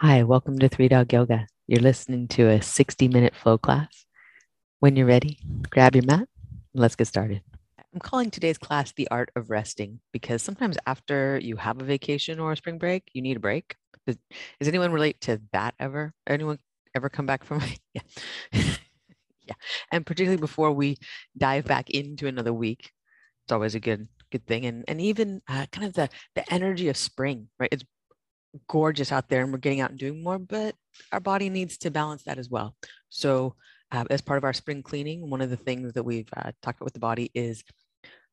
Hi, welcome to Three Dog Yoga. You're listening to a 60 minute flow class. When you're ready, grab your mat and let's get started. I'm calling today's class The Art of Resting because sometimes after you have a vacation or a spring break, you need a break. Does, does anyone relate to that ever? Anyone ever come back from yeah. yeah. And particularly before we dive back into another week, it's always a good good thing. And and even uh, kind of the the energy of spring, right? It's gorgeous out there and we're getting out and doing more, but our body needs to balance that as well. So, uh, as part of our spring cleaning, one of the things that we've uh, talked about with the body is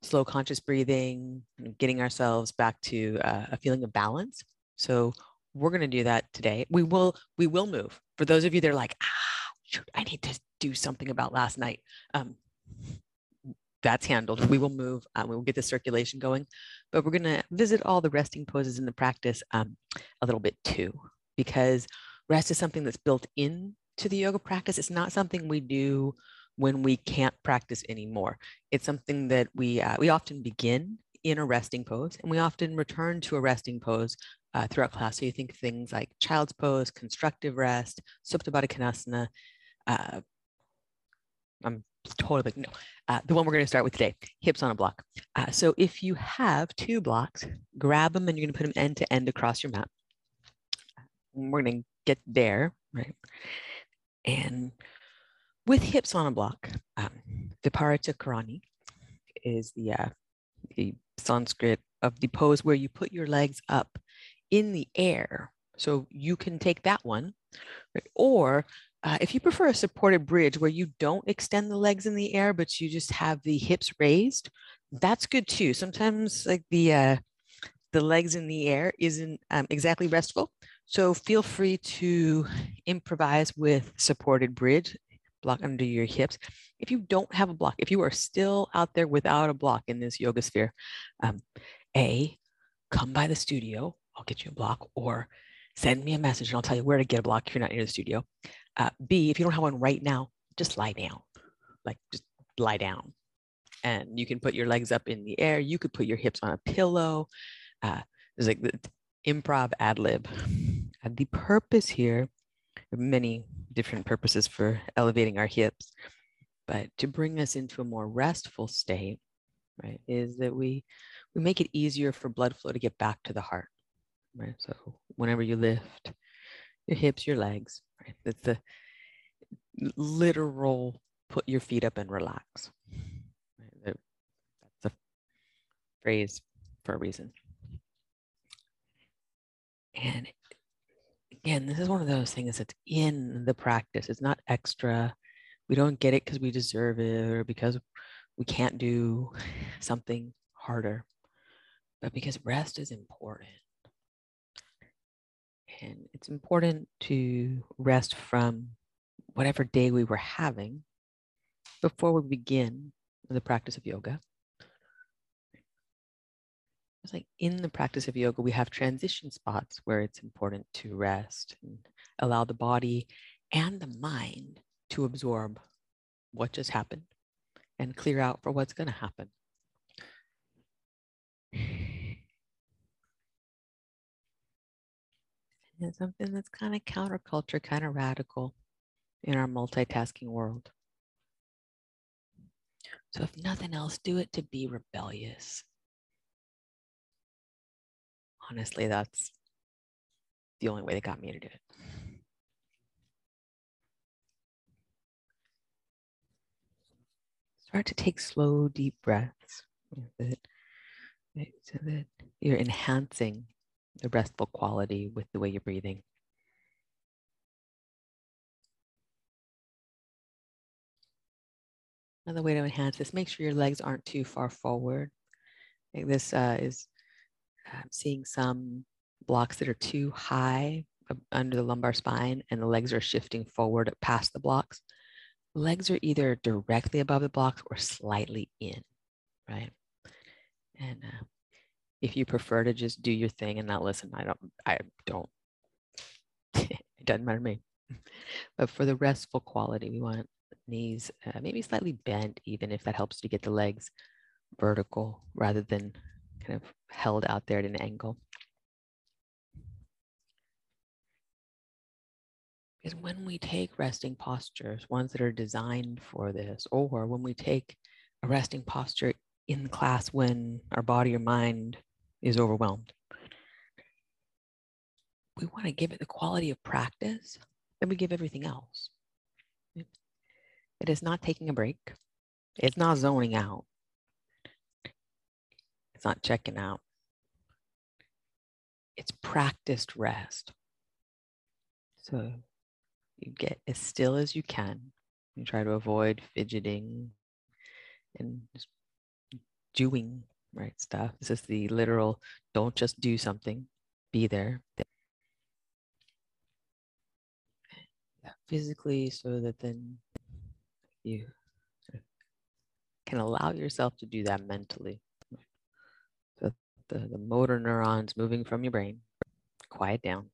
slow conscious breathing, getting ourselves back to uh, a feeling of balance. So, we're going to do that today. We will we will move. For those of you that are like, ah, shoot, I need to do something about last night. Um, that's handled. We will move. Um, we will get the circulation going, but we're going to visit all the resting poses in the practice um, a little bit too, because rest is something that's built into the yoga practice. It's not something we do when we can't practice anymore. It's something that we uh, we often begin in a resting pose, and we often return to a resting pose uh, throughout class. So you think things like child's pose, constructive rest, Supta Baddha Konasana. Uh, I'm totally no. Uh, the one we're going to start with today, hips on a block. Uh, so if you have two blocks, grab them and you're going to put them end to end across your mat. We're going to get there, right? And with hips on a block, um, Viparita Karani is the, uh, the Sanskrit of the pose where you put your legs up in the air. So you can take that one, right? or uh, if you prefer a supported bridge where you don't extend the legs in the air, but you just have the hips raised, that's good too. Sometimes like the uh, the legs in the air isn't um, exactly restful. So feel free to improvise with supported bridge, block under your hips. If you don't have a block, if you are still out there without a block in this yoga sphere, um, A, come by the studio, I'll get you a block, or send me a message and I'll tell you where to get a block if you're not near the studio. Uh, B, if you don't have one right now, just lie down, like just lie down. And you can put your legs up in the air. You could put your hips on a pillow. Uh, like the improv ad lib. And the purpose here, many different purposes for elevating our hips, but to bring us into a more restful state, right, is that we we make it easier for blood flow to get back to the heart, right? So whenever you lift your hips, your legs, right? The literal put your feet up and relax. That's a phrase for a reason. And again, this is one of those things that's in the practice. It's not extra. We don't get it because we deserve it or because we can't do something harder, but because rest is important. And it's important to rest from whatever day we were having before we begin the practice of yoga. It's like in the practice of yoga, we have transition spots where it's important to rest and allow the body and the mind to absorb what just happened and clear out for what's going to happen. And something that's kind of counterculture, kind of radical in our multitasking world. So, if nothing else, do it to be rebellious. Honestly, that's the only way that got me to do it. Start to take slow, deep breaths so that you're enhancing the restful quality with the way you're breathing. Another way to enhance this, make sure your legs aren't too far forward. Like this uh, is uh, seeing some blocks that are too high under the lumbar spine and the legs are shifting forward past the blocks. Legs are either directly above the blocks or slightly in, right? And uh, if you prefer to just do your thing and not listen, I don't, I don't, it doesn't matter to me. But for the restful quality, we want knees uh, maybe slightly bent, even if that helps to get the legs vertical rather than kind of held out there at an angle. Because when we take resting postures, ones that are designed for this, or when we take a resting posture in class when our body or mind is overwhelmed. We want to give it the quality of practice that we give everything else. It is not taking a break. It's not zoning out. It's not checking out. It's practiced rest. So you get as still as you can. You try to avoid fidgeting and doing right stuff. This is the literal don't just do something, be there. Yeah, physically, so that then you can allow yourself to do that mentally. So the, the motor neurons moving from your brain quiet down.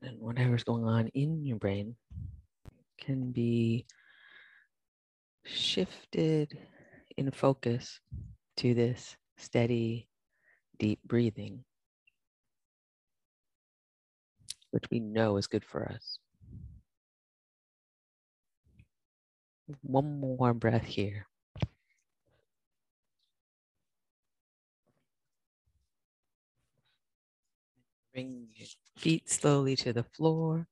And whatever's going on in your brain can be shifted in focus to this steady, deep breathing, which we know is good for us. One more breath here. Bring your feet slowly to the floor.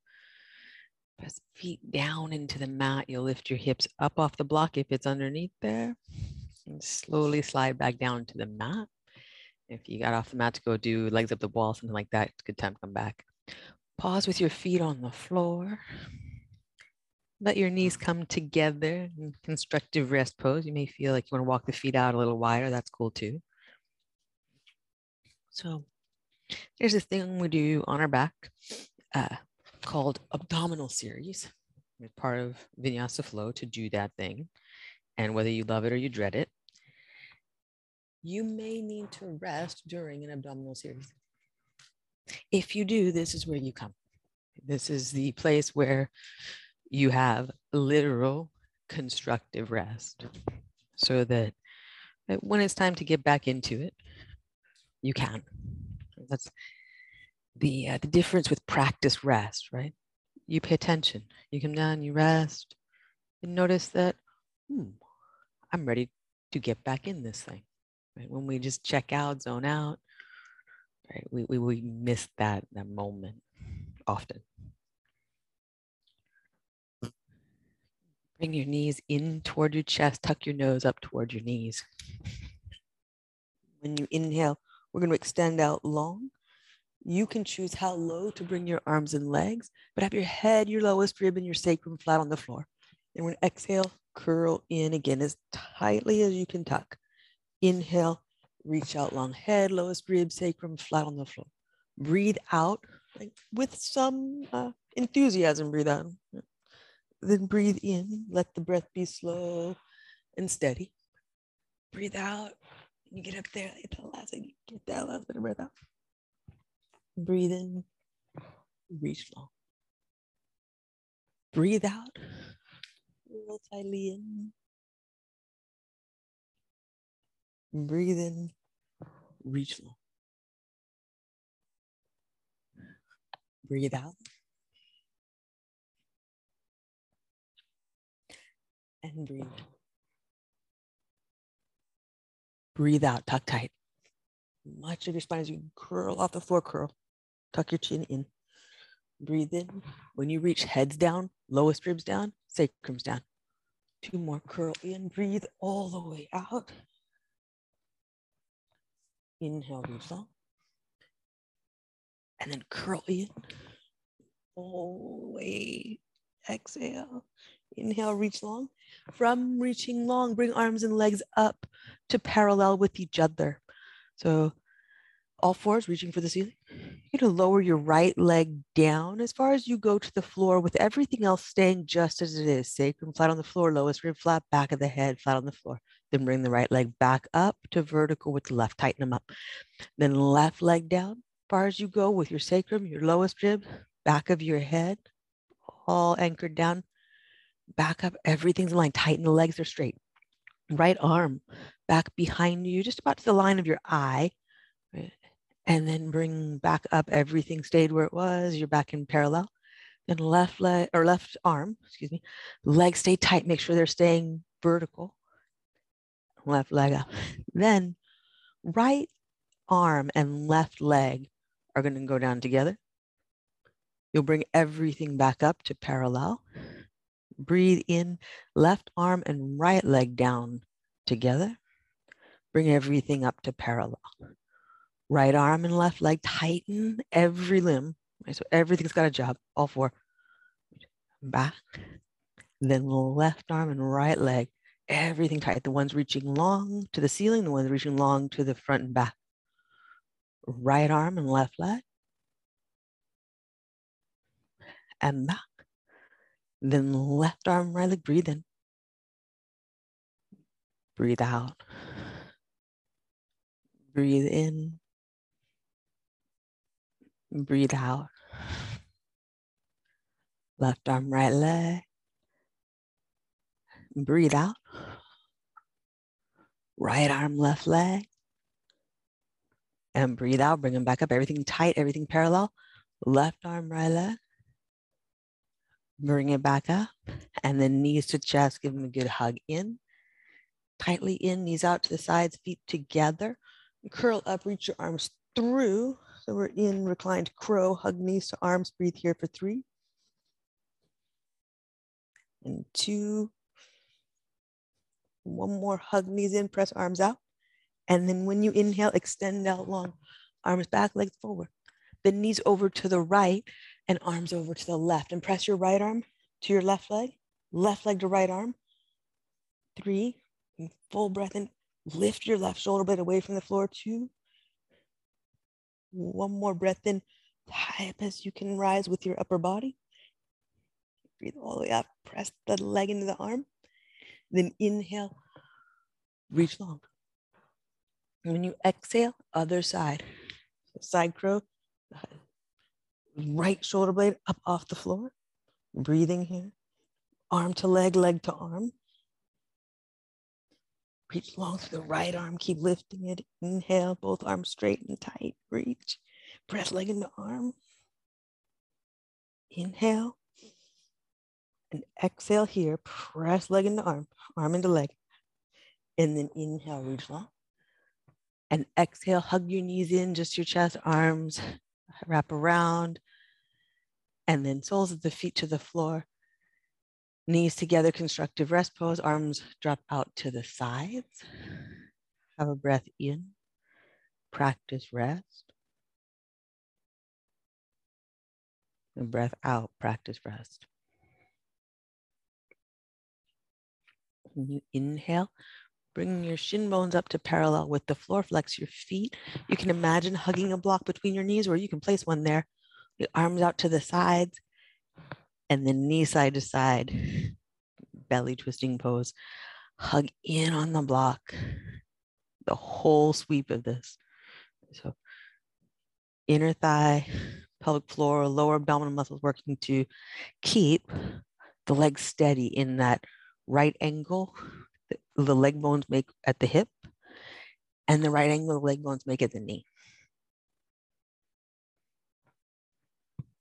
Press feet down into the mat. You'll lift your hips up off the block if it's underneath there. And slowly slide back down to the mat. If you got off the mat to go do legs up the wall, something like that, a good time to come back. Pause with your feet on the floor. Let your knees come together in constructive rest pose. You may feel like you want to walk the feet out a little wider. That's cool too. So there's this thing we do on our back uh, called abdominal series. It's part of Vinyasa Flow to do that thing. And whether you love it or you dread it, you may need to rest during an abdominal series. If you do, this is where you come. This is the place where you have literal constructive rest so that when it's time to get back into it, you can. That's the, uh, the difference with practice rest, right? You pay attention, you come down, you rest, and notice that, hmm, I'm ready to get back in this thing. Right? When we just check out, zone out, right? We, we, we miss that, that moment often. Bring your knees in toward your chest, tuck your nose up toward your knees. When you inhale, we're going to extend out long. You can choose how low to bring your arms and legs, but have your head, your lowest rib, and your sacrum flat on the floor. And when exhale, curl in again as tightly as you can tuck. Inhale, reach out long head, lowest rib, sacrum flat on the floor. Breathe out like with some uh, enthusiasm. Breathe out. Then breathe in, let the breath be slow and steady. Breathe out. You get up there, get that last, get that last bit of breath out. Breathe in, reach long. Breathe out, real tightly in. Breathe in, reach long. Breathe out. and breathe. Breathe out, tuck tight. Much of your spine as you curl off the floor, curl. Tuck your chin in. Breathe in. When you reach heads down, lowest ribs down, sacrums down. Two more, curl in, breathe all the way out. Inhale, reach long. And then curl in all the way. Exhale. Inhale, reach long. From reaching long, bring arms and legs up to parallel with each other. So all fours reaching for the ceiling. You're going to lower your right leg down as far as you go to the floor with everything else staying just as it is. Sacrum flat on the floor, lowest rib flat, back of the head flat on the floor. Then bring the right leg back up to vertical with the left. Tighten them up. Then left leg down as far as you go with your sacrum, your lowest rib, back of your head, all anchored down back up, everything's aligned, tighten the legs are straight. Right arm back behind you, just about to the line of your eye. And then bring back up, everything stayed where it was. You're back in parallel. Then left leg or left arm, excuse me, legs stay tight. Make sure they're staying vertical. Left leg up. Then right arm and left leg are going to go down together. You'll bring everything back up to parallel. Breathe in, left arm and right leg down together. Bring everything up to parallel. Right arm and left leg tighten every limb. Right? So everything's got a job, all four. Back. Then left arm and right leg, everything tight. The ones reaching long to the ceiling, the ones reaching long to the front and back. Right arm and left leg. And back. Then left arm, right leg, breathe in. Breathe out. Breathe in. Breathe out. Left arm, right leg. Breathe out. Right arm, left leg. And breathe out, bring them back up. Everything tight, everything parallel. Left arm, right leg. Bring it back up. And then knees to chest, give them a good hug in. Tightly in, knees out to the sides, feet together. Curl up, reach your arms through. So we're in reclined crow, hug knees to arms, breathe here for three. And two. One more hug knees in, press arms out. And then when you inhale, extend out long, arms back, legs forward. Then knees over to the right and arms over to the left. And press your right arm to your left leg, left leg to right arm. Three, full breath in. Lift your left shoulder blade away from the floor. Two. One more breath in, high as you can rise with your upper body. Breathe all the way up. Press the leg into the arm. Then inhale, reach long. And when you exhale, other side. Side crow, right shoulder blade up off the floor. Breathing here. Arm to leg, leg to arm. Reach long through the right arm. Keep lifting it. Inhale, both arms straight and tight. Reach. Press leg into arm. Inhale. And exhale here. Press leg into arm. Arm into leg. And then inhale, reach long. And exhale, hug your knees in, just your chest, arms wrap around. And then soles of the feet to the floor. Knees together, constructive rest pose, arms drop out to the sides. Have a breath in, practice rest. And breath out, practice rest. When you inhale, bring your shin bones up to parallel with the floor, flex your feet. You can imagine hugging a block between your knees, or you can place one there. The arms out to the sides, and then knee side to side, belly twisting pose. Hug in on the block, the whole sweep of this. So, inner thigh, pelvic floor, lower abdominal muscles working to keep the leg steady in that right angle the leg bones make at the hip, and the right angle the leg bones make at the knee.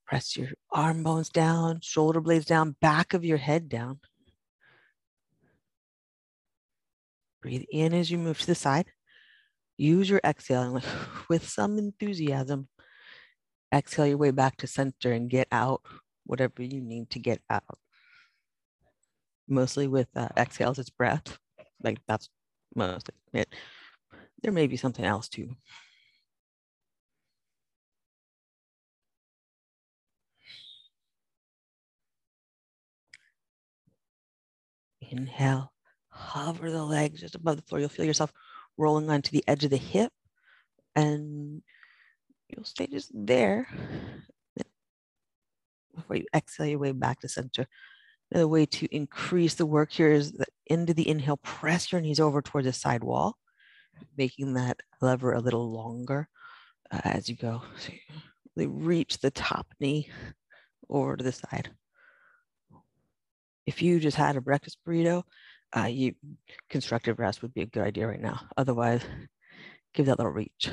Press your arm bones down, shoulder blades down, back of your head down. Breathe in as you move to the side. Use your exhale with some enthusiasm. Exhale your way back to center and get out whatever you need to get out. Mostly with uh, exhales, it's breath. Like that's mostly it. There may be something else too. Inhale, hover the legs just above the floor. You'll feel yourself rolling onto the edge of the hip and you'll stay just there before you exhale your way back to center. Another way to increase the work here is that into the inhale, press your knees over towards the side wall, making that lever a little longer uh, as you go. So you really reach the top knee over to the side if you just had a breakfast burrito, uh, you constructive rest would be a good idea right now. Otherwise, give that little reach.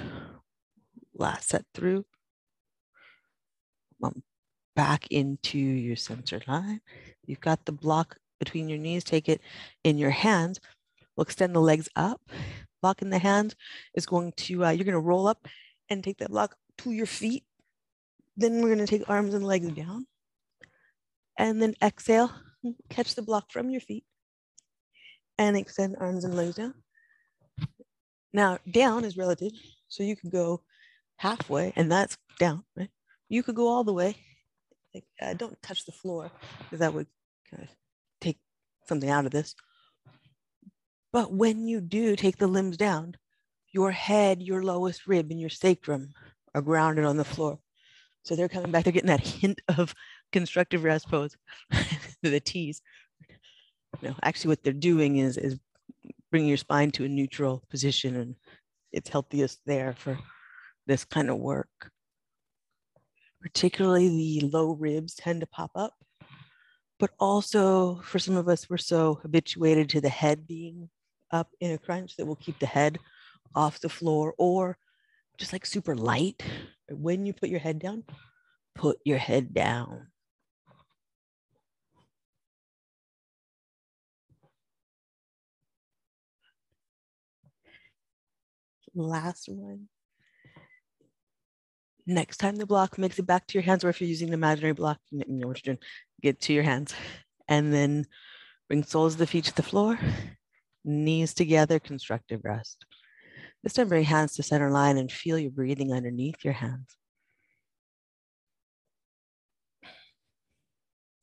last set through. Back into your center line. You've got the block between your knees. Take it in your hands. We'll extend the legs up. Block in the hands is going to, uh, you're going to roll up and take that block to your feet. Then we're going to take arms and legs down. And then exhale, catch the block from your feet and extend arms and legs down. Now, down is relative. So you could go halfway and that's down, right? You could go all the way. Like, uh, don't touch the floor because that would kind of take something out of this. But when you do take the limbs down, your head, your lowest rib, and your sacrum are grounded on the floor. So they're coming back, they're getting that hint of constructive rest pose, the T's. No, actually what they're doing is, is bringing your spine to a neutral position and it's healthiest there for this kind of work. Particularly the low ribs tend to pop up, but also for some of us, we're so habituated to the head being up in a crunch that we'll keep the head off the floor or just like super light. When you put your head down, put your head down. Last one. Next time the block makes it back to your hands, or if you're using an imaginary block, you know what you're doing, get to your hands. And then bring soles of the feet to the floor, knees together, constructive rest. This time bring hands to center line and feel your breathing underneath your hands.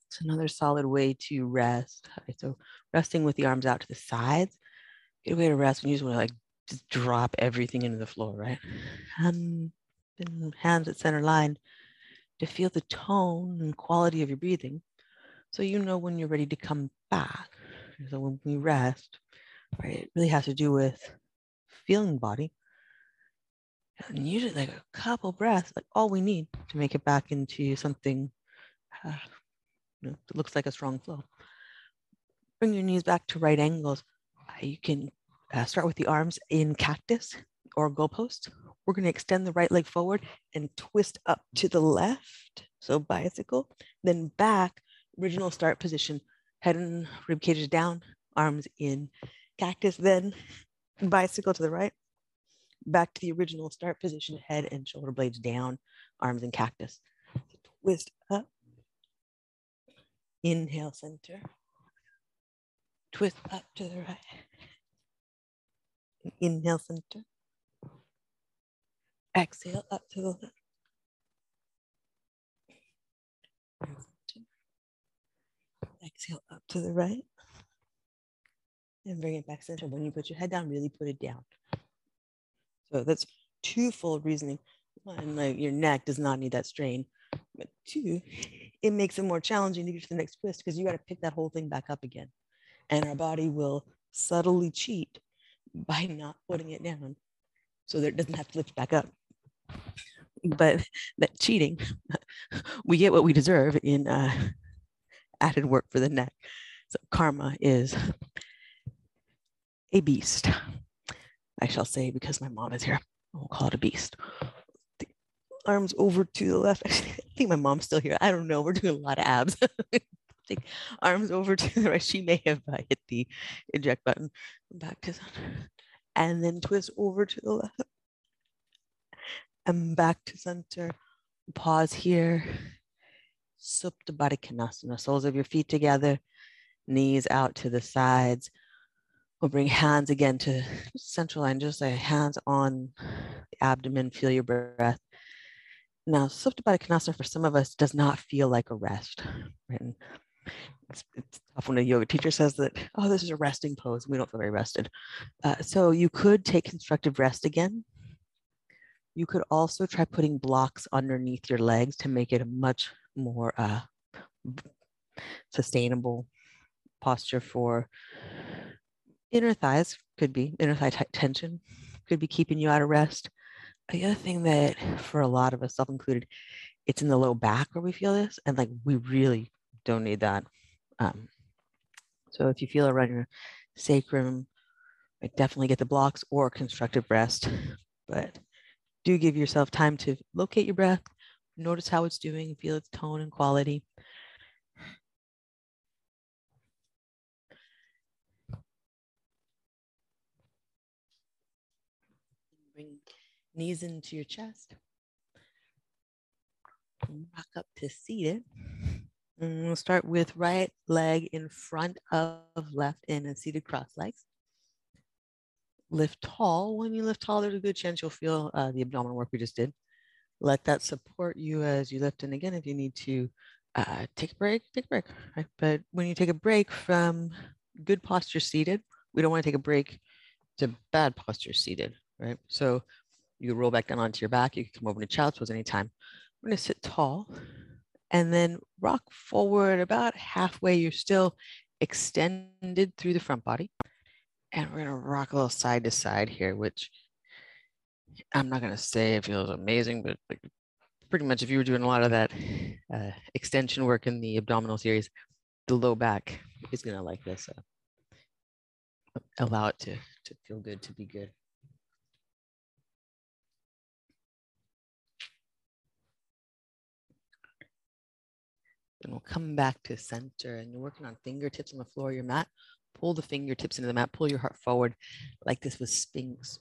It's another solid way to rest. So resting with the arms out to the sides. Good way to rest when you just want to like just drop everything into the floor, right? And hands at center line to feel the tone and quality of your breathing. So you know when you're ready to come back. So when we rest, right, it really has to do with feeling the body. And usually like a couple breaths, like all we need to make it back into something uh, you know, that looks like a strong flow. Bring your knees back to right angles. Uh, you can uh, start with the arms in cactus or goalpost. We're going to extend the right leg forward and twist up to the left. So bicycle, then back, original start position, head and rib cages down, arms in cactus, then bicycle to the right, back to the original start position, head and shoulder blades down, arms in cactus. Twist up, inhale center, twist up to the right, inhale center, exhale up to the left. Exhale up to the right. And bring it back center. When you put your head down, really put it down. So that's twofold reasoning. One, like your neck does not need that strain. But two, it makes it more challenging to get to the next twist because you got to pick that whole thing back up again. And our body will subtly cheat by not putting it down so that it doesn't have to lift back up. But that cheating, we get what we deserve in uh, added work for the neck. So karma is a beast. I shall say because my mom is here. We'll call it a beast. The arms over to the left. I think my mom's still here. I don't know. We're doing a lot of abs. Take arms over to the right. She may have uh, hit the eject button. Back to center. And then twist over to the left. And back to center. Pause here. Supta Baddha Konasana. Soles of your feet together. Knees out to the sides We'll bring hands again to central line, just like hands on the abdomen, feel your breath. Now, Supta Baddha Konasana for some of us does not feel like a rest. Right? It's, it's, tough when a yoga teacher says that, oh, this is a resting pose. We don't feel very rested. Uh, so you could take constructive rest again. You could also try putting blocks underneath your legs to make it a much more uh, sustainable posture for Inner thighs could be, inner thigh tension could be keeping you out of rest. The other thing that, for a lot of us, self included, it's in the low back where we feel this, and like we really don't need that. Um, so if you feel around your sacrum, like definitely get the blocks or constructive rest. But do give yourself time to locate your breath, notice how it's doing, feel its tone and quality. Bring knees into your chest. Rock up to seated. And we'll start with right leg in front of left in a seated cross legs. Lift tall. When you lift tall, there's a good chance you'll feel uh, the abdominal work we just did. Let that support you as you lift. And again, if you need to uh, take a break, take a break. Right? But when you take a break from good posture seated, we don't want to take a break to bad posture seated, right? So you roll back down onto your back. You can come over to child's pose anytime. We're going to sit tall and then rock forward about halfway. You're still extended through the front body. And we're going to rock a little side to side here, which I'm not going to say it feels amazing, but pretty much if you were doing a lot of that uh, extension work in the abdominal series, the low back is going to like this. Uh, allow it to, to feel good, to be good. Then we'll come back to center and you're working on fingertips on the floor of your mat. Pull the fingertips into the mat, pull your heart forward like this with sphinx.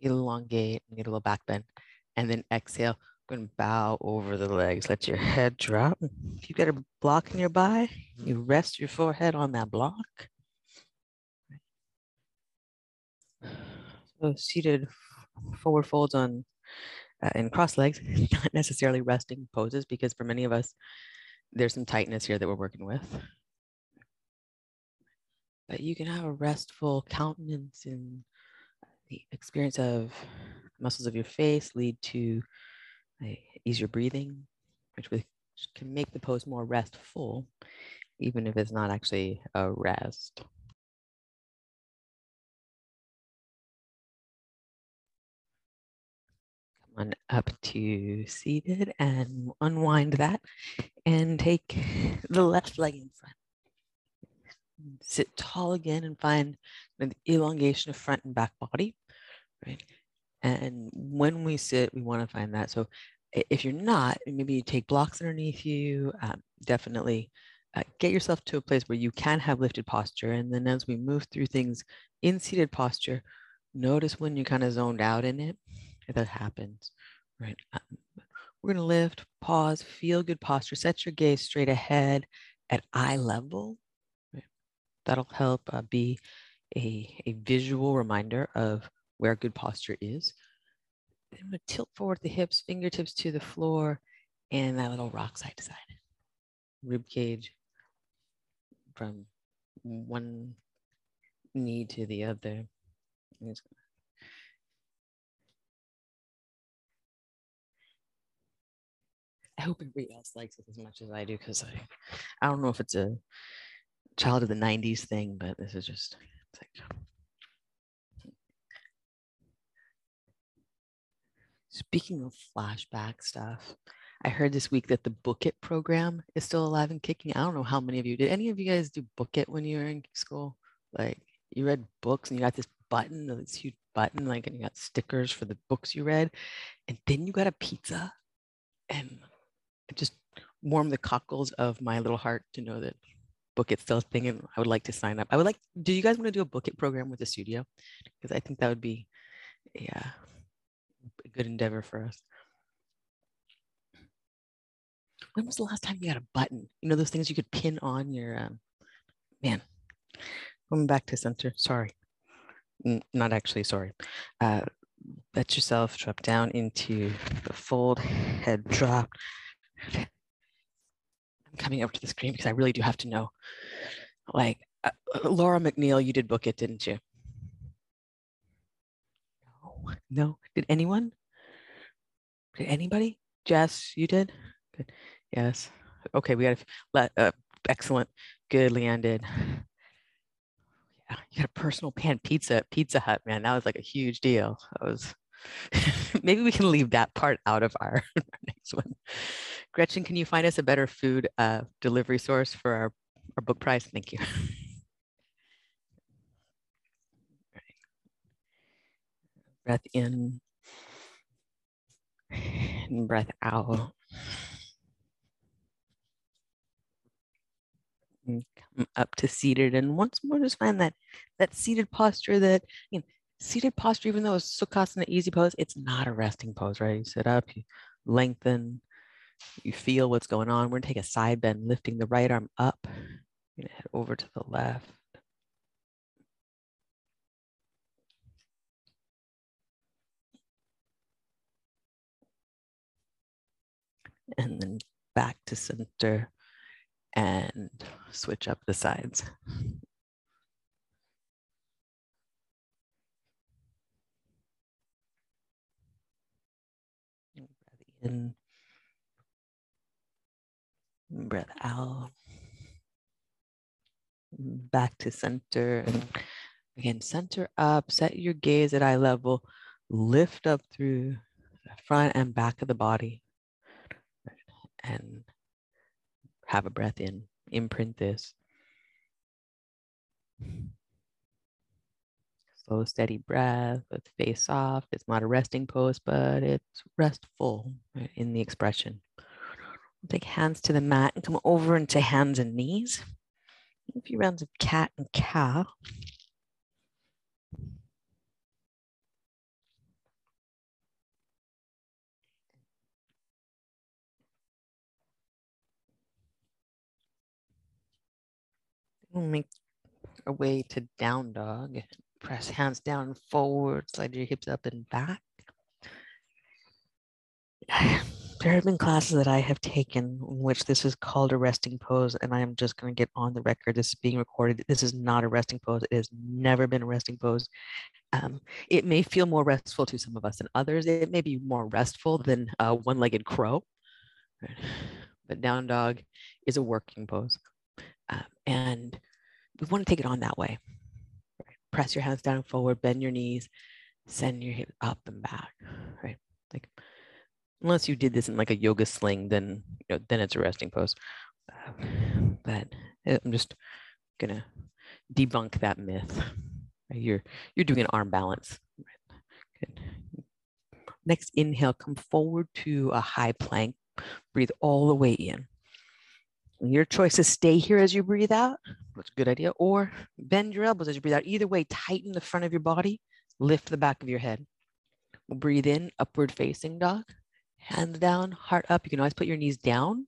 Elongate get a little back bend. And then exhale, go and bow over the legs. Let your head drop. If you've got a block nearby, you rest your forehead on that block. So seated forward folds on uh, in cross legs, not necessarily resting poses, because for many of us, there's some tightness here that we're working with. But you can have a restful countenance and the experience of muscles of your face lead to uh, easier breathing, which can make the pose more restful, even if it's not actually a rest. On up to seated and unwind that and take the left leg in front. Sit tall again and find the elongation of front and back body, right? And when we sit, we want to find that. So if you're not, maybe you take blocks underneath you, um, definitely uh, get yourself to a place where you can have lifted posture. And then as we move through things in seated posture, notice when you kind of zoned out in it that happens, right? We're going to lift, pause, feel good posture, set your gaze straight ahead at eye level. Right? That'll help uh, be a, a visual reminder of where good posture is. Then I'm to tilt forward the hips, fingertips to the floor, and that little rock side to side. Rib cage from one knee to the other. I hope everybody else likes it as much as I do because I, I don't know if it's a child of the 90s thing, but this is just like, Speaking of flashback stuff, I heard this week that the Book It program is still alive and kicking. I don't know how many of you did. Any of you guys do Book It when you were in school? Like you read books and you got this button, this huge button, like, and you got stickers for the books you read, and then you got a pizza, and just warm the cockles of my little heart to know that book it still thing and I would like to sign up. I would like, do you guys want to do a book it program with the studio? Because I think that would be, yeah, a good endeavor for us. When was the last time you had a button? You know, those things you could pin on your, um, man, going back to center, sorry. N not actually, sorry. Uh, let yourself drop down into the fold, head drop, I'm coming over to the screen because I really do have to know. Like, uh, uh, Laura McNeil, you did book it, didn't you? No, no. Did anyone? Did anybody? Jess, you did? Good. Yes. Okay, we got a uh, excellent. Good, Leanne did. Yeah, you got a personal pan pizza at Pizza Hut, man. That was like a huge deal. That was maybe we can leave that part out of our, next one. Gretchen, can you find us a better food uh, delivery source for our, our book prize? Thank you. Breath in and breath out. And come up to seated. And once more, just find that that seated posture that you know, seated posture, even though it's sukhasana easy pose, it's not a resting pose, right? You sit up, you lengthen, you feel what's going on. We're gonna take a side bend, lifting the right arm up. You're gonna head over to the left. And then back to center and switch up the sides. In, breath out, back to center. And again, center up, set your gaze at eye level, lift up through the front and back of the body. And have a breath in, imprint this. Slow, steady breath with face soft. It's not a resting pose, but it's restful right, in the expression. take hands to the mat and come over into hands and knees. A few rounds of cat and cow. We'll make our way to down dog. Press hands down forward, slide your hips up and back. There have been classes that I have taken in which this is called a resting pose, and I am just going to get on the record. This is being recorded. This is not a resting pose. It has never been a resting pose. Um, it may feel more restful to some of us than others. It may be more restful than a one legged crow. But down dog is a working pose. Um, and we want to take it on that way. Press your hands down forward, bend your knees, send your hips up and back, right? Like, unless you did this in like a yoga sling, then you know, then it's a resting pose. But eh, I'm just gonna debunk that myth. You're you're doing an arm balance. Good. Next inhale, come forward to a high plank. Breathe all the way in. Your choice is stay here as you breathe out. That's a good idea. Or bend your elbows as you breathe out. Either way, tighten the front of your body, lift the back of your head. We'll breathe in, upward facing dog. Hands down, heart up. You can always put your knees down,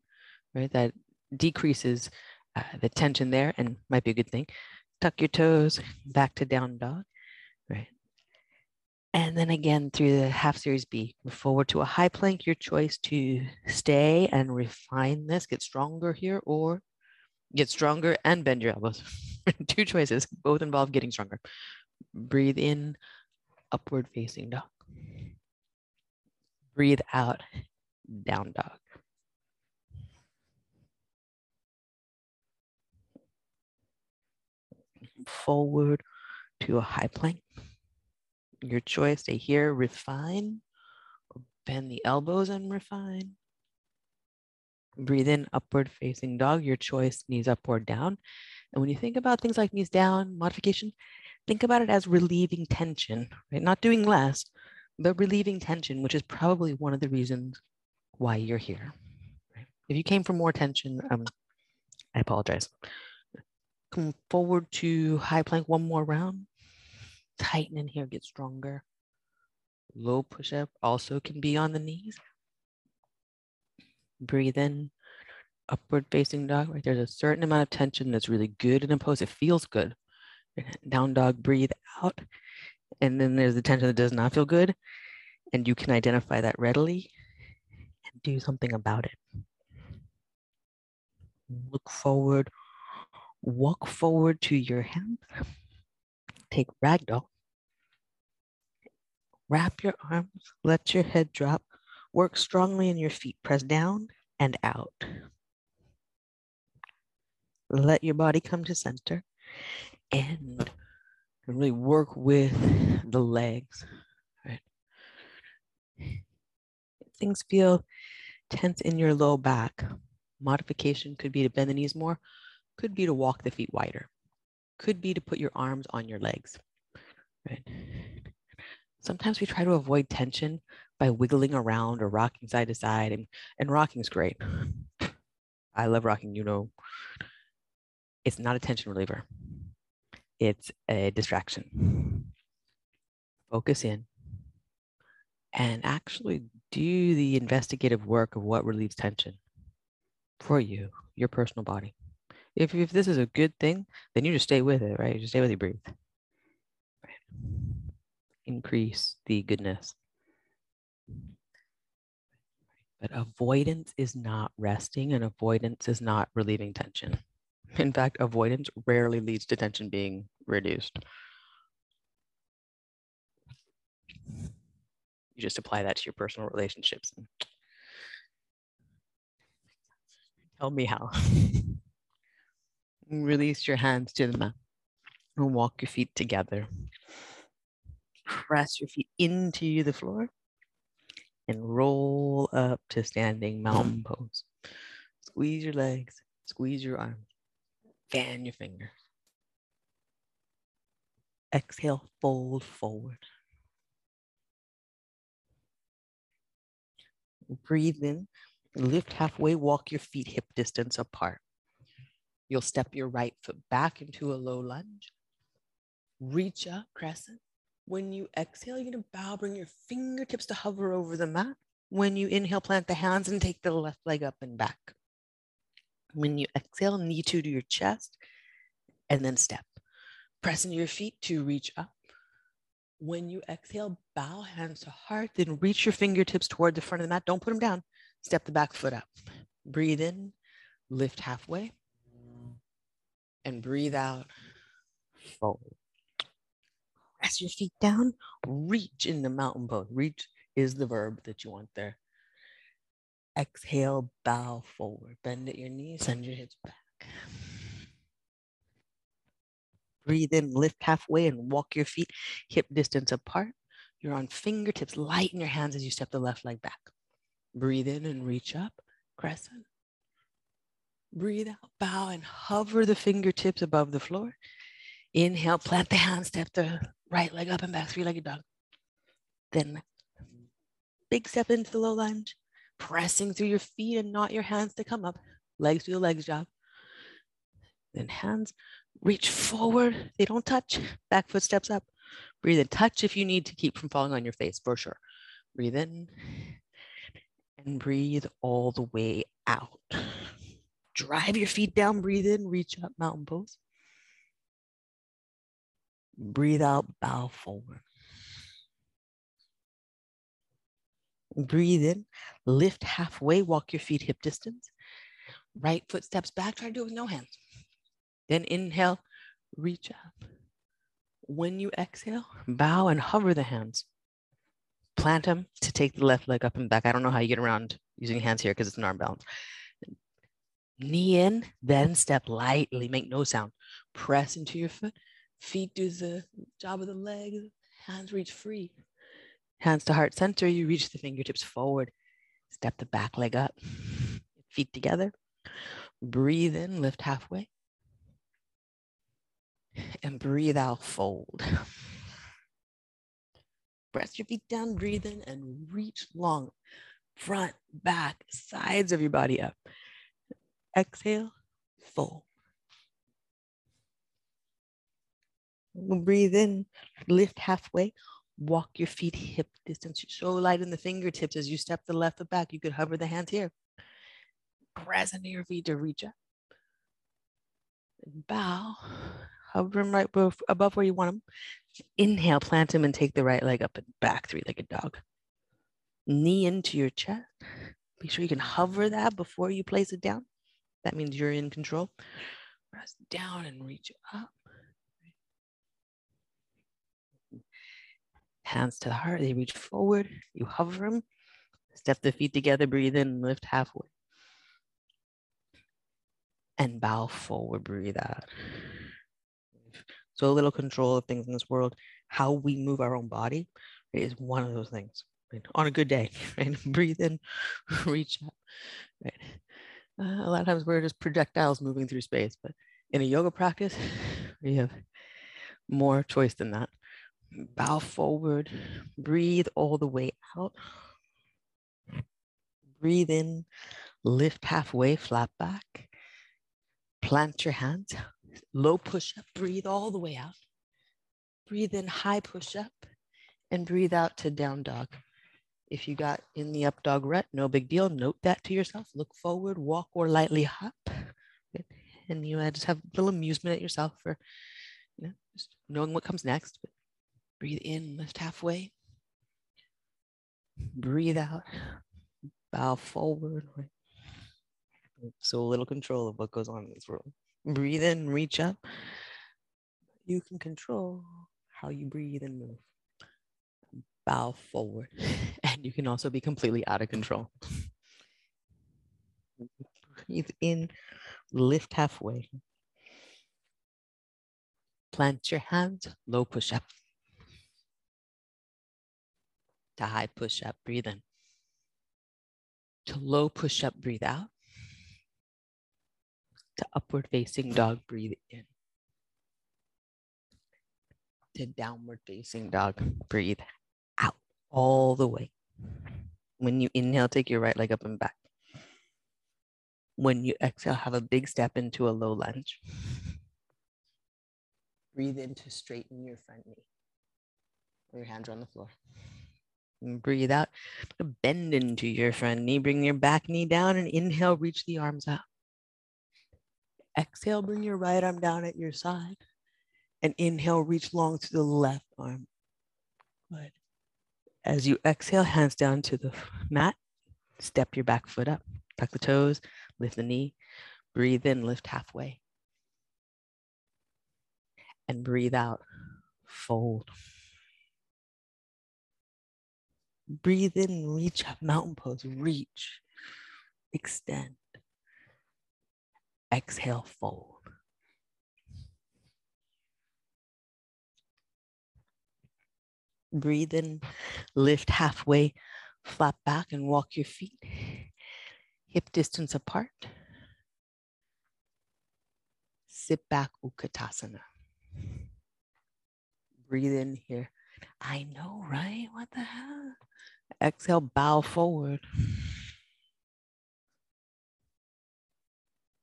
right? That decreases uh, the tension there and might be a good thing. Tuck your toes, back to down dog, right? And then again through the half series B, move forward to a high plank, your choice to stay and refine this, get stronger here, or get stronger and bend your elbows. Two choices, both involve getting stronger. Breathe in, upward facing dog. Breathe out, down dog. Forward to a high plank your choice. Stay here, refine, or bend the elbows and refine. Breathe in, upward facing dog, your choice, knees up or down. And when you think about things like knees down, modification, think about it as relieving tension, right? Not doing less, but relieving tension, which is probably one of the reasons why you're here. Right? If you came for more tension, um, I apologize. Come forward to high plank one more round. Tighten in here, get stronger. Low push up also can be on the knees. Breathe in, upward facing dog, right? There's a certain amount of tension that's really good in a pose. It feels good. Down dog, breathe out. And then there's the tension that does not feel good. And you can identify that readily and do something about it. Look forward, walk forward to your hands take ragdoll. Wrap your arms, let your head drop, work strongly in your feet, press down and out. Let your body come to center and really work with the legs. Right? If Things feel tense in your low back. Modification could be to bend the knees more, could be to walk the feet wider could be to put your arms on your legs. Right? Sometimes we try to avoid tension by wiggling around or rocking side to side. And, and rocking is great. I love rocking, you know. It's not a tension reliever, it's a distraction. Focus in and actually do the investigative work of what relieves tension for you, your personal body. If, if this is a good thing, then you just stay with it, right? You just stay with your breathe. Right. Increase the goodness. But avoidance is not resting, and avoidance is not relieving tension. In fact, avoidance rarely leads to tension being reduced. You just apply that to your personal relationships. Tell me how. Release your hands to the mat and walk your feet together. Press your feet into the floor and roll up to standing mountain pose. Squeeze your legs, squeeze your arms, fan your fingers. Exhale, fold forward. Breathe in, lift halfway, walk your feet hip distance apart. You'll step your right foot back into a low lunge. Reach up, crescent. When you exhale, you're gonna bow, bring your fingertips to hover over the mat. When you inhale, plant the hands and take the left leg up and back. When you exhale, knee to to your chest and then step. Press into your feet to reach up. When you exhale, bow hands to heart, then reach your fingertips toward the front of the mat. Don't put them down. Step the back foot up. Breathe in, lift halfway, and breathe out, oh. fold. Press your feet down, reach in the mountain pose. Reach is the verb that you want there. Exhale, bow forward. Bend at your knees, send your hips back. Breathe in, lift halfway, and walk your feet hip distance apart. You're on fingertips. Lighten your hands as you step the left leg back. Breathe in and reach up, crescent. Breathe out, bow, and hover the fingertips above the floor. Inhale, plant the hand, step the right leg up and back, three legged dog. Then big step into the low lunge, pressing through your feet and not your hands to come up. Legs do the legs job. Then hands reach forward. They don't touch. Back foot steps up. Breathe in. Touch if you need to keep from falling on your face for sure. Breathe in and breathe all the way out. Drive your feet down. Breathe in. Reach up. Mountain pose. Breathe out. Bow forward. Breathe in. Lift halfway. Walk your feet hip distance. Right foot steps back. Try to do it with no hands. Then inhale, reach up. When you exhale, bow and hover the hands. Plant them to take the left leg up and back. I don't know how you get around using hands here because it's an arm balance. Knee in, then step lightly, make no sound. Press into your foot. Feet do the job of the leg. Hands reach free. Hands to heart center. You reach the fingertips forward. Step the back leg up. Feet together. Breathe in, lift halfway and breathe out, fold. Press your feet down, breathe in, and reach long. Front, back, sides of your body up. Exhale, fold. Breathe in, lift halfway, walk your feet hip distance. So light in the fingertips as you step the left foot back. You could hover the hands here. Press into your feet to reach up. And bow hover them right above where you want them. Inhale, plant them and take the right leg up and back, three legged dog. Knee into your chest. Be sure you can hover that before you place it down. That means you're in control. Press down and reach up. Hands to the heart, they reach forward. You hover them. Step the feet together, breathe in, lift halfway. And bow forward, breathe out so a little control of things in this world, how we move our own body is one of those things. Right? On a good day, right? Breathe in, reach up. Right? Uh, a lot of times we're just projectiles moving through space, but in a yoga practice, we have more choice than that. Bow forward, breathe all the way out. Breathe in, lift halfway, flat back. Plant your hands, low push up, breathe all the way out. Breathe in, high push up, and breathe out to down dog. If you got in the up dog rut, no big deal. Note that to yourself. Look forward, walk or lightly hop. And you just have a little amusement at yourself for you know, just knowing what comes next. But breathe in, lift halfway. Breathe out, bow forward. So a little control of what goes on in this world. Breathe in, reach up. You can control how you breathe and move. Bow forward. And you can also be completely out of control. Breathe in, lift halfway. Plant your hands, low push up. To high push up, breathe in. To low push up, breathe out. To upward facing dog, breathe in. To downward facing dog, breathe all the way. When you inhale, take your right leg up and back. When you exhale, have a big step into a low lunge. Breathe in to straighten your front knee. Your hands on the floor. And breathe out, bend into your front knee. Bring your back knee down and inhale, reach the arms out. Exhale, bring your right arm down at your side. And inhale, reach long to the left arm. Good. As you exhale, hands down to the mat, step your back foot up, tuck the toes, lift the knee, breathe in, lift halfway. And breathe out, fold. Breathe in, reach up, mountain pose, reach, extend. Exhale, fold. Breathe in, lift halfway, flat back and walk your feet hip distance apart. Sit back, Utkatasana. Breathe in here. I know, right? What the hell? Exhale, bow forward.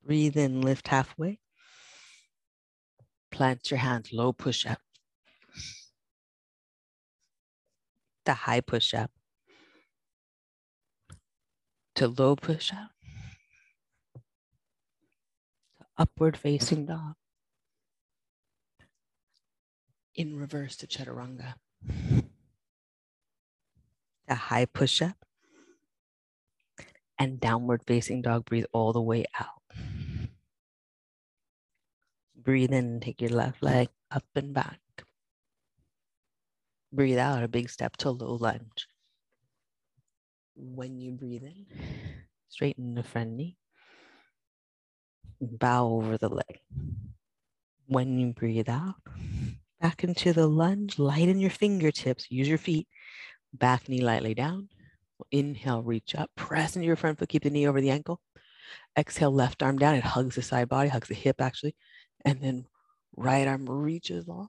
Breathe in, lift halfway. Plant your hands, low push up. The high push up. To low push up. To upward facing dog. In reverse to chaturanga. To high push up. And downward facing dog. Breathe all the way out. Breathe in, take your left leg up and back. Breathe out, a big step to low lunge. When you breathe in, straighten the front knee. Bow over the leg. When you breathe out, back into the lunge, lighten your fingertips, use your feet. Back knee lightly down. Inhale, reach up, press into your front foot, keep the knee over the ankle. Exhale, left arm down. It hugs the side body, hugs the hip actually and then right arm reaches long.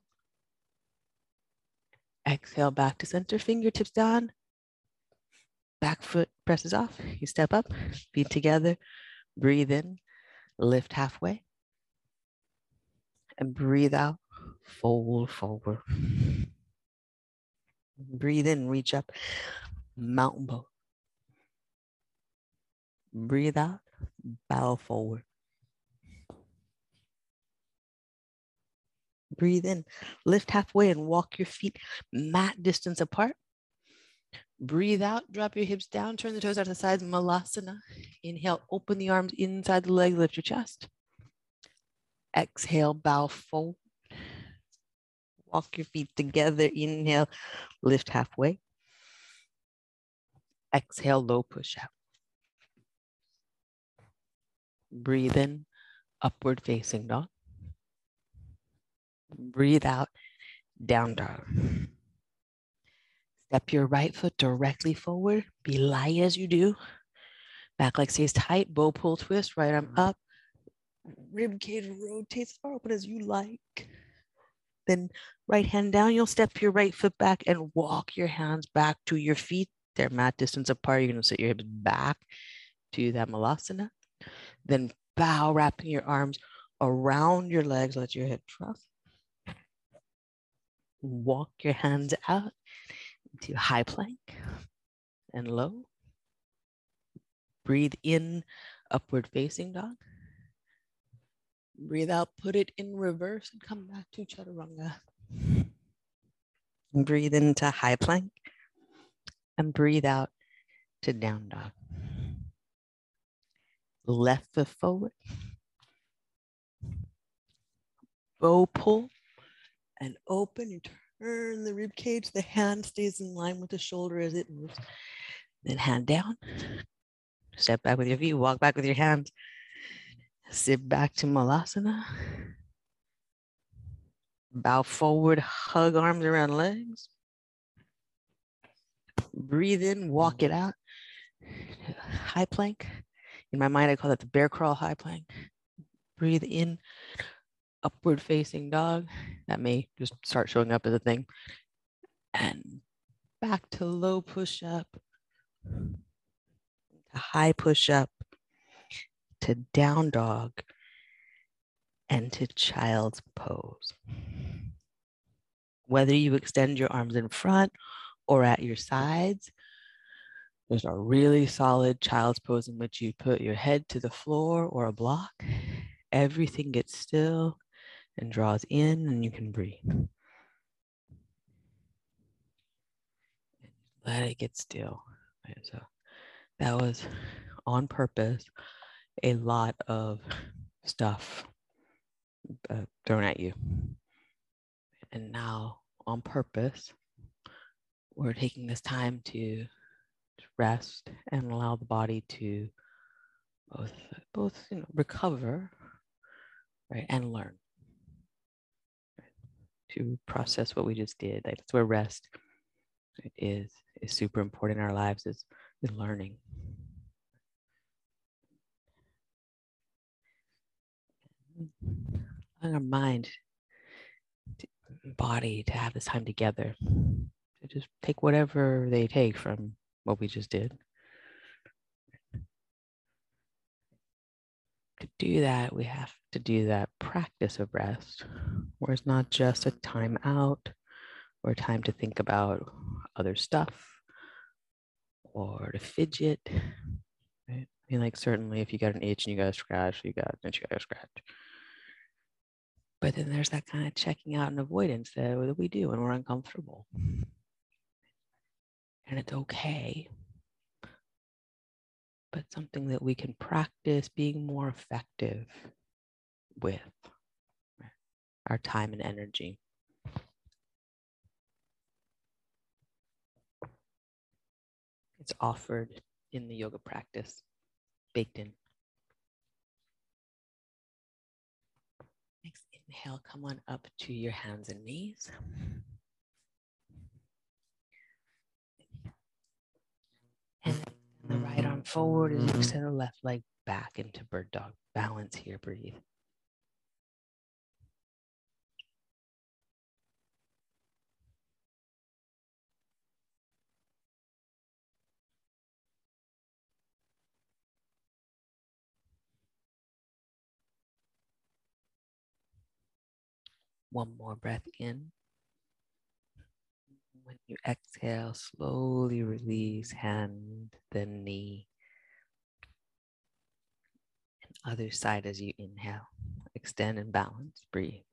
Exhale back to center, fingertips down. Back foot presses off. You step up, feet together, breathe in, lift halfway, and breathe out, fold forward. Breathe in, reach up, mountain pose. Breathe out, bow forward. Breathe in, lift halfway and walk your feet mat distance apart. Breathe out, drop your hips down, turn the toes out to the sides, malasana. Inhale, open the arms inside the leg, lift your chest. Exhale, bow forward. Walk your feet together. Inhale, lift halfway. Exhale, low push out. Breathe in, upward facing dog. Breathe out, down dog. Step your right foot directly forward. Be light as you do. Back leg stays tight. Bow pull twist. Right arm up. Rib cage rotates as far open as you like. Then right hand down. You'll step your right foot back and walk your hands back to your feet. They're mat distance apart. You're going to sit your hips back to that malasana. Then bow, wrapping your arms around your legs. Let your hip drop. Walk your hands out into high plank and low. Breathe in, upward facing dog. Breathe out, put it in reverse and come back to chaturanga. Breathe into high plank and breathe out to down dog. Left foot forward. Bow pull and open. You turn the rib cage. The hand stays in line with the shoulder as it moves. Then hand down. Step back with your feet. Walk back with your hands. Sit back to Malasana. Bow forward, hug arms around legs. Breathe in, walk it out. High plank. In my mind, I call that the bear crawl high plank. Breathe in, upward facing dog. That may just start showing up as a thing. And back to low push up, to high push up, to down dog, and to child's pose. Whether you extend your arms in front or at your sides, there's a really solid child's pose in which you put your head to the floor or a block. Everything gets still and draws in, and you can breathe. Let it get still. Right, so that was on purpose a lot of stuff uh, thrown at you. And now, on purpose, we're taking this time to rest and allow the body to both, both you know, recover right, and learn to process what we just did. Like that's where rest is is super important in our lives is, is learning. Allowing our mind, body to have this time together. To just take whatever they take from what we just did. To do that, we have to do that practice of rest, where it's not just a time out or time to think about other stuff or to fidget. Right? I mean, like certainly if you got an itch and you got to scratch, you got an you got to scratch. But then there's that kind of checking out and avoidance that we do when we're uncomfortable. And it's okay. But something that we can practice being more effective with our time and energy. It's offered in the yoga practice, baked in. Next inhale, come on up to your hands and knees. And the right arm mm-hmm. forward as you extend the left leg back into bird dog. Balance here, breathe. One more breath in. When you exhale, slowly release hand, then knee. And other side as you inhale. Extend and balance. Breathe.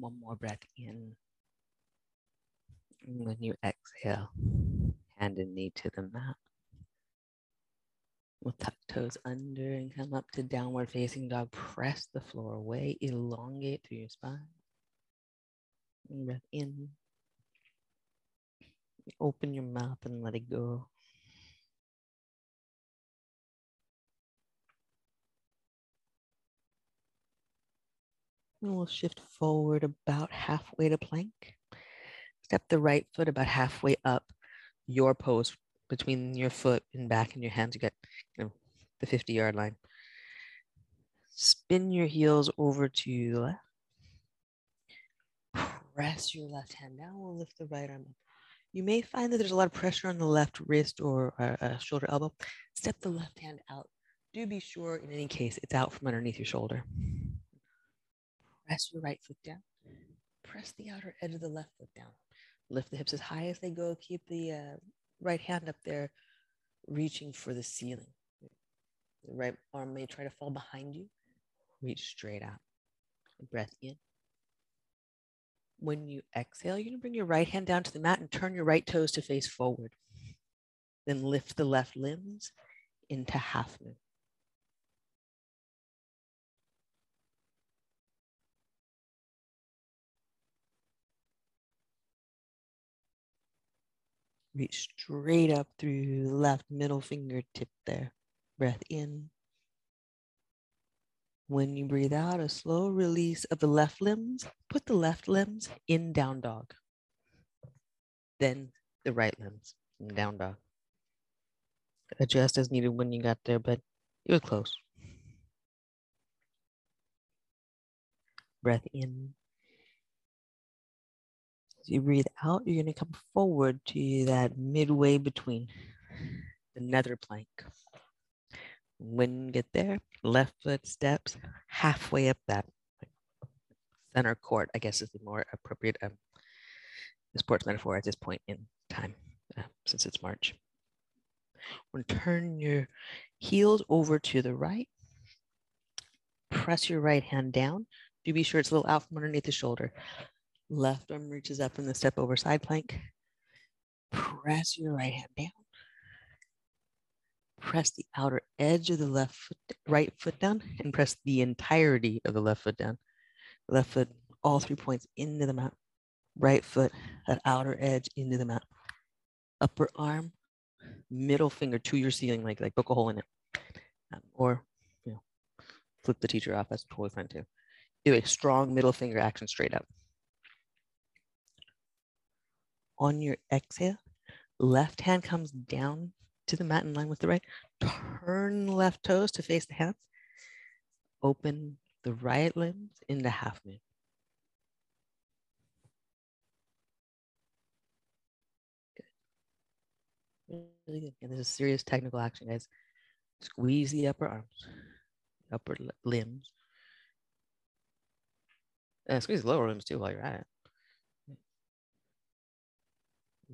One more breath in. And when you exhale, hand and knee to the mat. We'll tuck toes under and come up to downward facing dog. Press the floor away, elongate through your spine. And breath in. Open your mouth and let it go. And we'll shift forward about halfway to plank. Step the right foot about halfway up your pose between your foot and back and your hands. You get you know, the 50 yard line. Spin your heels over to the left. Press your left hand down. We'll lift the right arm up. You may find that there's a lot of pressure on the left wrist or uh, uh, shoulder elbow. Step the left hand out. Do be sure, in any case, it's out from underneath your shoulder. Press your right foot down. Press the outer edge of the left foot down. Lift the hips as high as they go. Keep the uh, right hand up there, reaching for the ceiling. The right arm may try to fall behind you. Reach straight out. Breath in. When you exhale, you're going to bring your right hand down to the mat and turn your right toes to face forward. Then lift the left limbs into half moon. Reach straight up through the left middle fingertip there. Breath in. When you breathe out, a slow release of the left limbs. Put the left limbs in down dog. Then the right limbs in down dog. Adjust as needed when you got there, but you were close. Breath in. You breathe out, you're going to come forward to that midway between the nether plank. When you get there, left foot steps halfway up that center court, I guess is the more appropriate um, sports metaphor at this point in time, uh, since it's March. When turn your heels over to the right, press your right hand down. Do be sure it's a little out from underneath the shoulder. Left arm reaches up in the step over side plank. Press your right hand down. Press the outer edge of the left foot, right foot down and press the entirety of the left foot down. Left foot, all three points into the mat. Right foot, that outer edge into the mat. Upper arm, middle finger to your ceiling, like, like poke a hole in it. Um, or, you know, flip the teacher off. That's totally fine too. Do a strong middle finger action straight up on your exhale, left hand comes down to the mat in line with the right. Turn left toes to face the hands. Open the right limbs into half moon. Good. Really good. And this is serious technical action, guys. Squeeze the upper arms, upper limbs. And squeeze the lower limbs too while you're at it.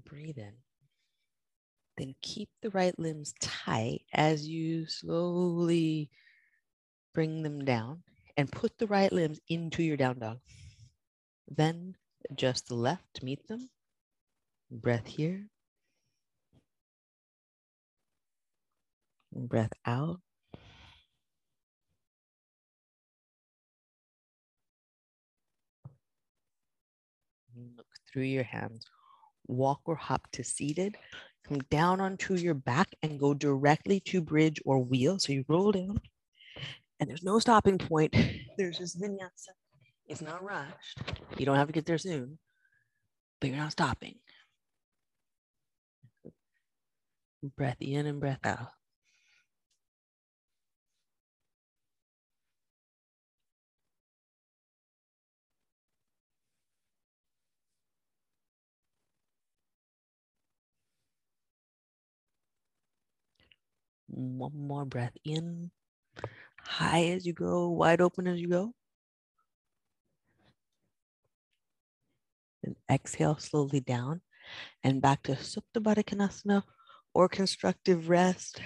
Breathe in. Then keep the right limbs tight as you slowly bring them down and put the right limbs into your down dog. Then adjust the left to meet them. Breath here. breath out. Look through your hands walk or hop to seated, come down onto your back and go directly to bridge or wheel. So you roll down and there's no stopping point. There's just vinyasa. It's not rushed. You don't have to get there soon, but you're not stopping. Breath in and breath out. One more breath in, high as you go, wide open as you go. And exhale slowly down and back to Supta Baddha Konasana or constructive rest,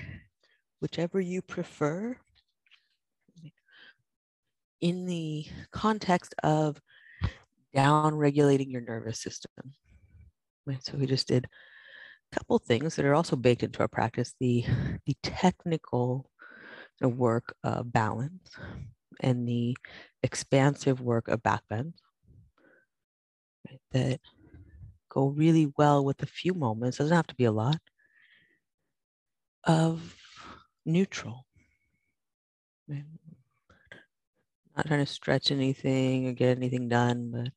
whichever you prefer. In the context of down regulating your nervous system. So we just did couple things that are also baked into our practice the the technical work of balance and the expansive work of back bend right, that go really well with a few moments doesn't have to be a lot of neutral right? Not trying to stretch anything or get anything done, but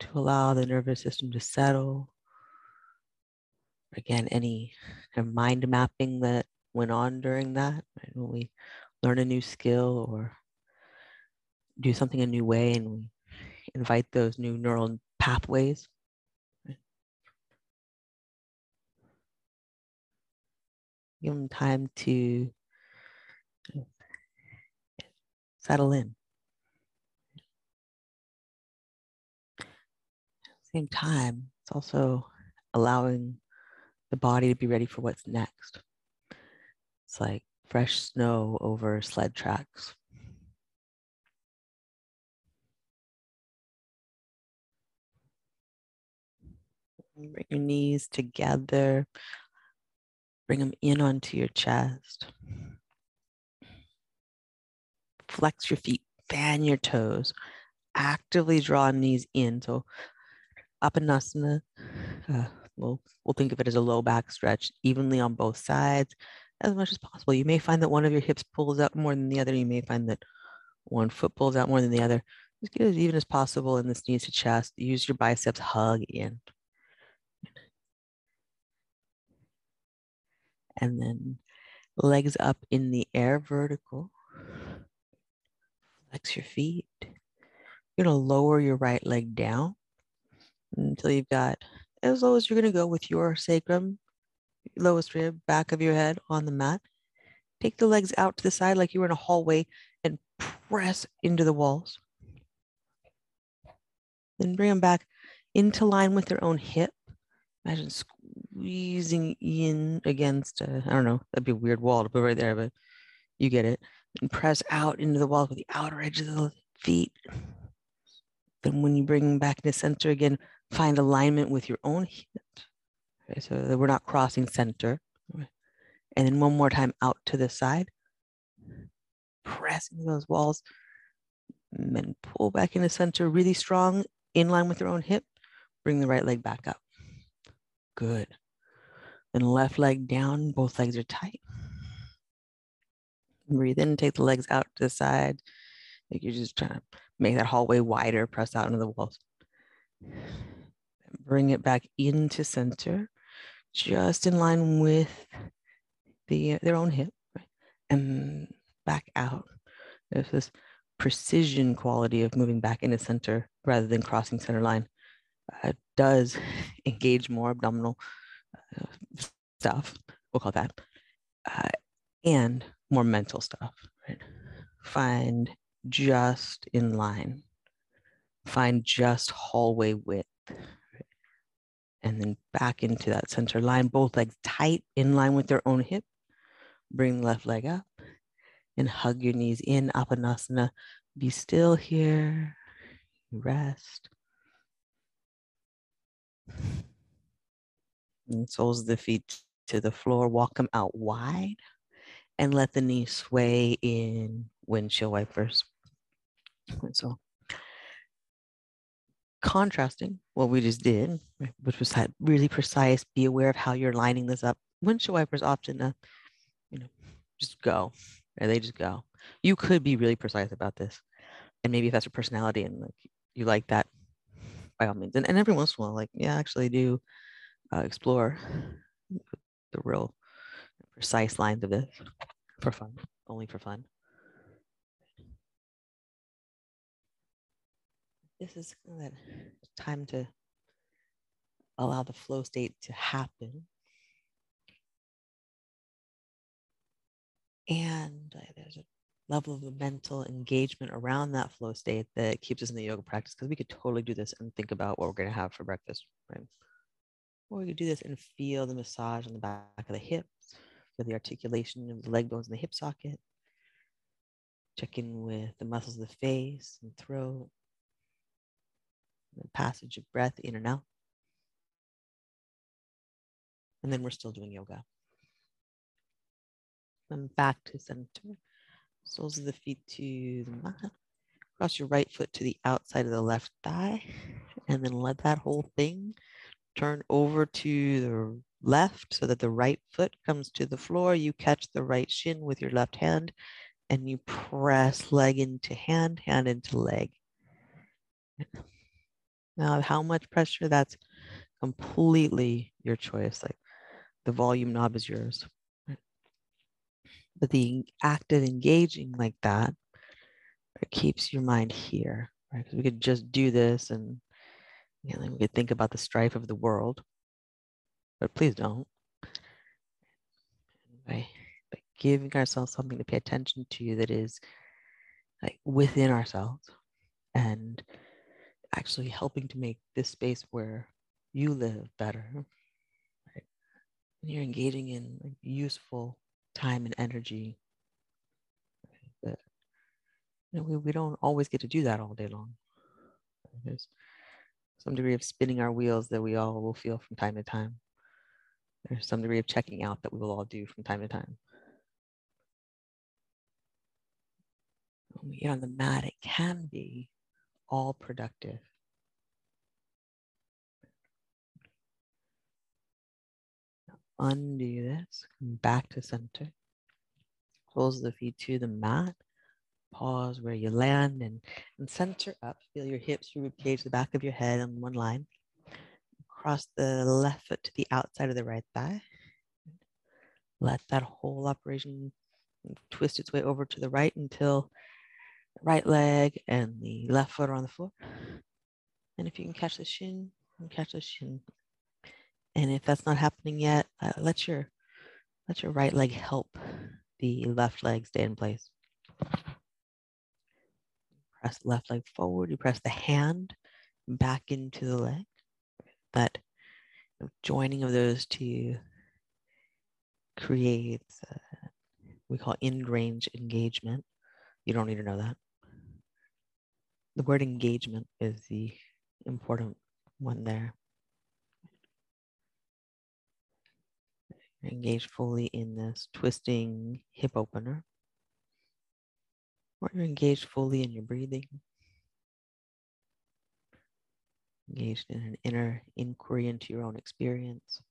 to allow the nervous system to settle. Again, any kind of mind mapping that went on during that, right? when we learn a new skill or do something a new way and we invite those new neural pathways. Give them time to settle in. same time, it's also allowing the body to be ready for what's next. It's like fresh snow over sled tracks. Bring your knees together. Bring them in onto your chest. Flex your feet, fan your toes. Actively draw knees in. So Apanasana, uh, we'll, we'll think of it as a low back stretch evenly on both sides as much as possible. You may find that one of your hips pulls out more than the other. You may find that one foot pulls out more than the other. Just get as even as possible in this knees to chest. Use your biceps, hug in. And then legs up in the air, vertical. Flex your feet. You're going to lower your right leg down until you've got as low as you're going to go with your sacrum, lowest rib, back of your head on the mat. Take the legs out to the side like you were in a hallway and press into the walls. Then bring them back into line with their own hip. Imagine squeezing in against, I don't know, that'd be a weird wall to put right there, but you get it. And press out into the wall with the outer edge of the feet. Then when you bring them back into center again, find alignment with your own hip. So that we're not crossing center. And then one more time out to the side. Pressing those walls. And then pull back into center really strong, in line with your own hip. Bring the right leg back up. Good. Then left leg down, both legs are tight. Breathe in, take the legs out to the side. Like you're just trying to make that hallway wider, press out into the walls bring it back into center, just in line with the their own hip, right? and back out. There's this precision quality of moving back into center rather than crossing center line. Uh, does engage more abdominal uh, stuff, we'll call that, uh, and more mental stuff. Right? Find just in line. Find just hallway width and then back into that center line, both legs tight in line with their own hip. Bring left leg up and hug your knees in Apanasana. Be still here, rest. And soles of the feet to the floor, walk them out wide and let the knees sway in windshield wipers. so contrasting what we just did, which was really precise, be aware of how you're lining this up. Windshield wipers often, uh, you know, just go, and they just go. You could be really precise about this, and maybe if that's your personality and like you like that, by all means. And, and every once in a while, like yeah, actually do uh, explore the real precise lines of this for fun, only for fun. This is that time to allow the flow state to happen. And uh, there's a level of mental engagement around that flow state that keeps us in the yoga practice because we could totally do this and think about what we're going to have for breakfast, right? Or we could do this and feel the massage on the back of the hips, feel the articulation of the leg bones in the hip socket. Check in with the muscles of the face and throat the passage of breath in and out. And then we're still doing yoga. Then back to center. Soles of the feet to the mat. Cross your right foot to the outside of the left thigh. And then let that whole thing turn over to the left so that the right foot comes to the floor. You catch the right shin with your left hand and you press leg into hand, hand into leg. Now, how much pressure? That's completely your choice. Like the volume knob is yours. But the act of engaging like that it keeps your mind here, right? Because we could just do this and you know, we could think about the strife of the world, but please don't. By, by giving ourselves something to pay attention to that is like within ourselves and actually helping to make this space where you live better. Right? You're engaging in like, useful time and energy that you know, we, we don't always get to do that all day long. There's some degree of spinning our wheels that we all will feel from time to time. There's some degree of checking out that we will all do from time to time. When we get on the mat, it can be all productive. undo this, come back to center. Close the feet to the mat. Pause where you land and, and center up. Feel your hips, your rib cage, the back of your head on one line. Cross the left foot to the outside of the right thigh. Let that whole operation twist its way over to the right until right leg and the left foot are on the floor. And if you can catch the shin, catch the shin. And if that's not happening yet, uh, let your let your right leg help the left leg stay in place. Press left leg forward. You press the hand back into the leg. That joining of those two creates uh, we call end range engagement. You don't need to know that. The word engagement is the important one there. Engage fully in this twisting hip opener. Or you're engaged fully in your breathing. Engaged in an inner inquiry into your own experience.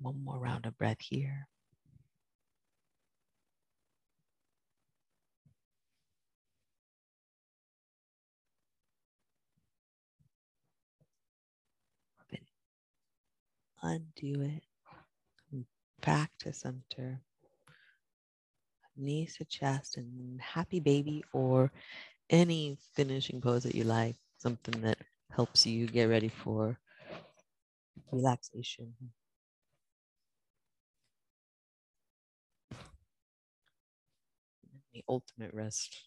One more round of breath here. Undo it. Come Back to center. Knees to chest and happy baby or any finishing pose that you like. Something that helps you get ready for relaxation. Ultimate rest,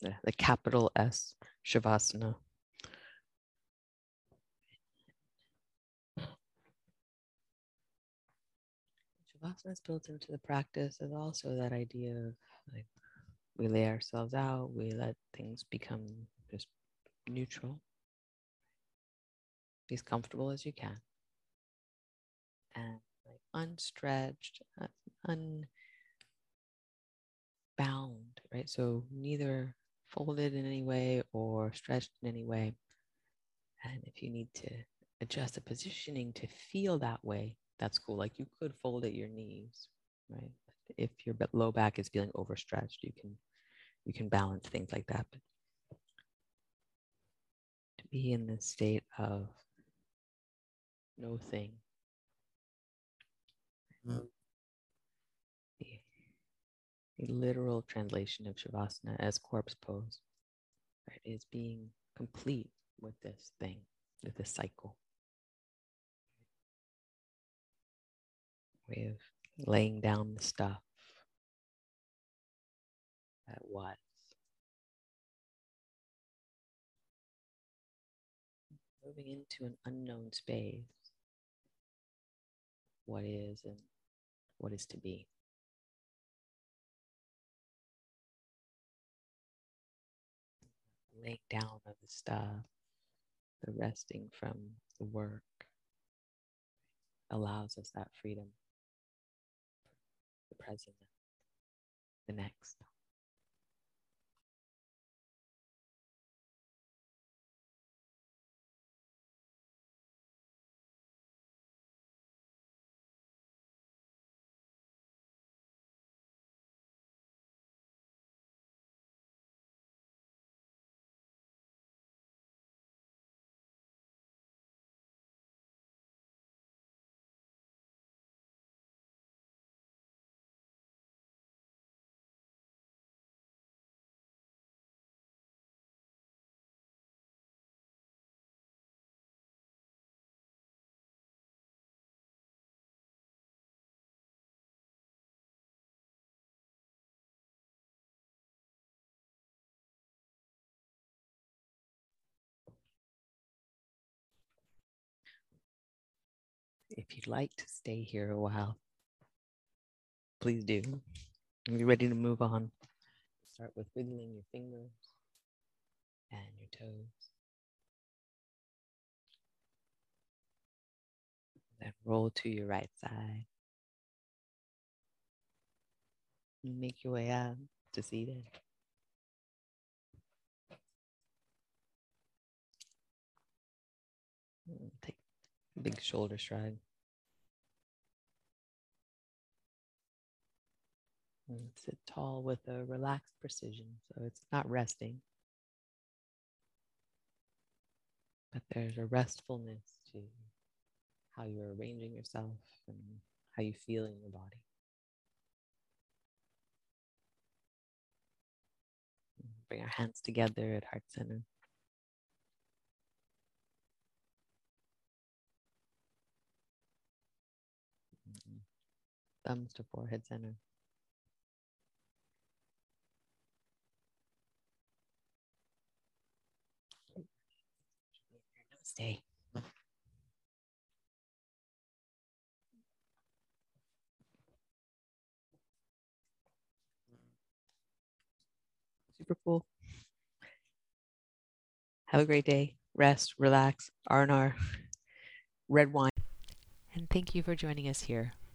the, the capital S, Shavasana. Shavasana is built into the practice is also that idea of like we lay ourselves out, we let things become just neutral. Be as comfortable as you can. And like unstretched, un bound, right? So neither folded in any way or stretched in any way. And if you need to adjust the positioning to feel that way, that's cool. Like you could fold at your knees, right? If your low back is feeling overstretched, you can you can balance things like that. But to be in this state of no thing. Mm-hmm a literal translation of Shavasana as corpse pose, right, is being complete with this thing, with this cycle. Way of laying down the stuff that was. Moving into an unknown space, what is and what is to be. Laying down of the stuff, the resting from the work allows us that freedom, the present, the next. If you'd like to stay here a while, please do. Are you ready to move on? Start with wiggling your fingers and your toes. Then roll to your right side. Make your way out to seated. Take a big shoulder shrug. And sit tall with a relaxed precision. So it's not resting, but there's a restfulness to how you're arranging yourself and how you feel in your body. Bring our hands together at heart center. Thumbs to forehead center. Namaste. Super cool. Have a great day. Rest, relax, R&R, red wine. And thank you for joining us here.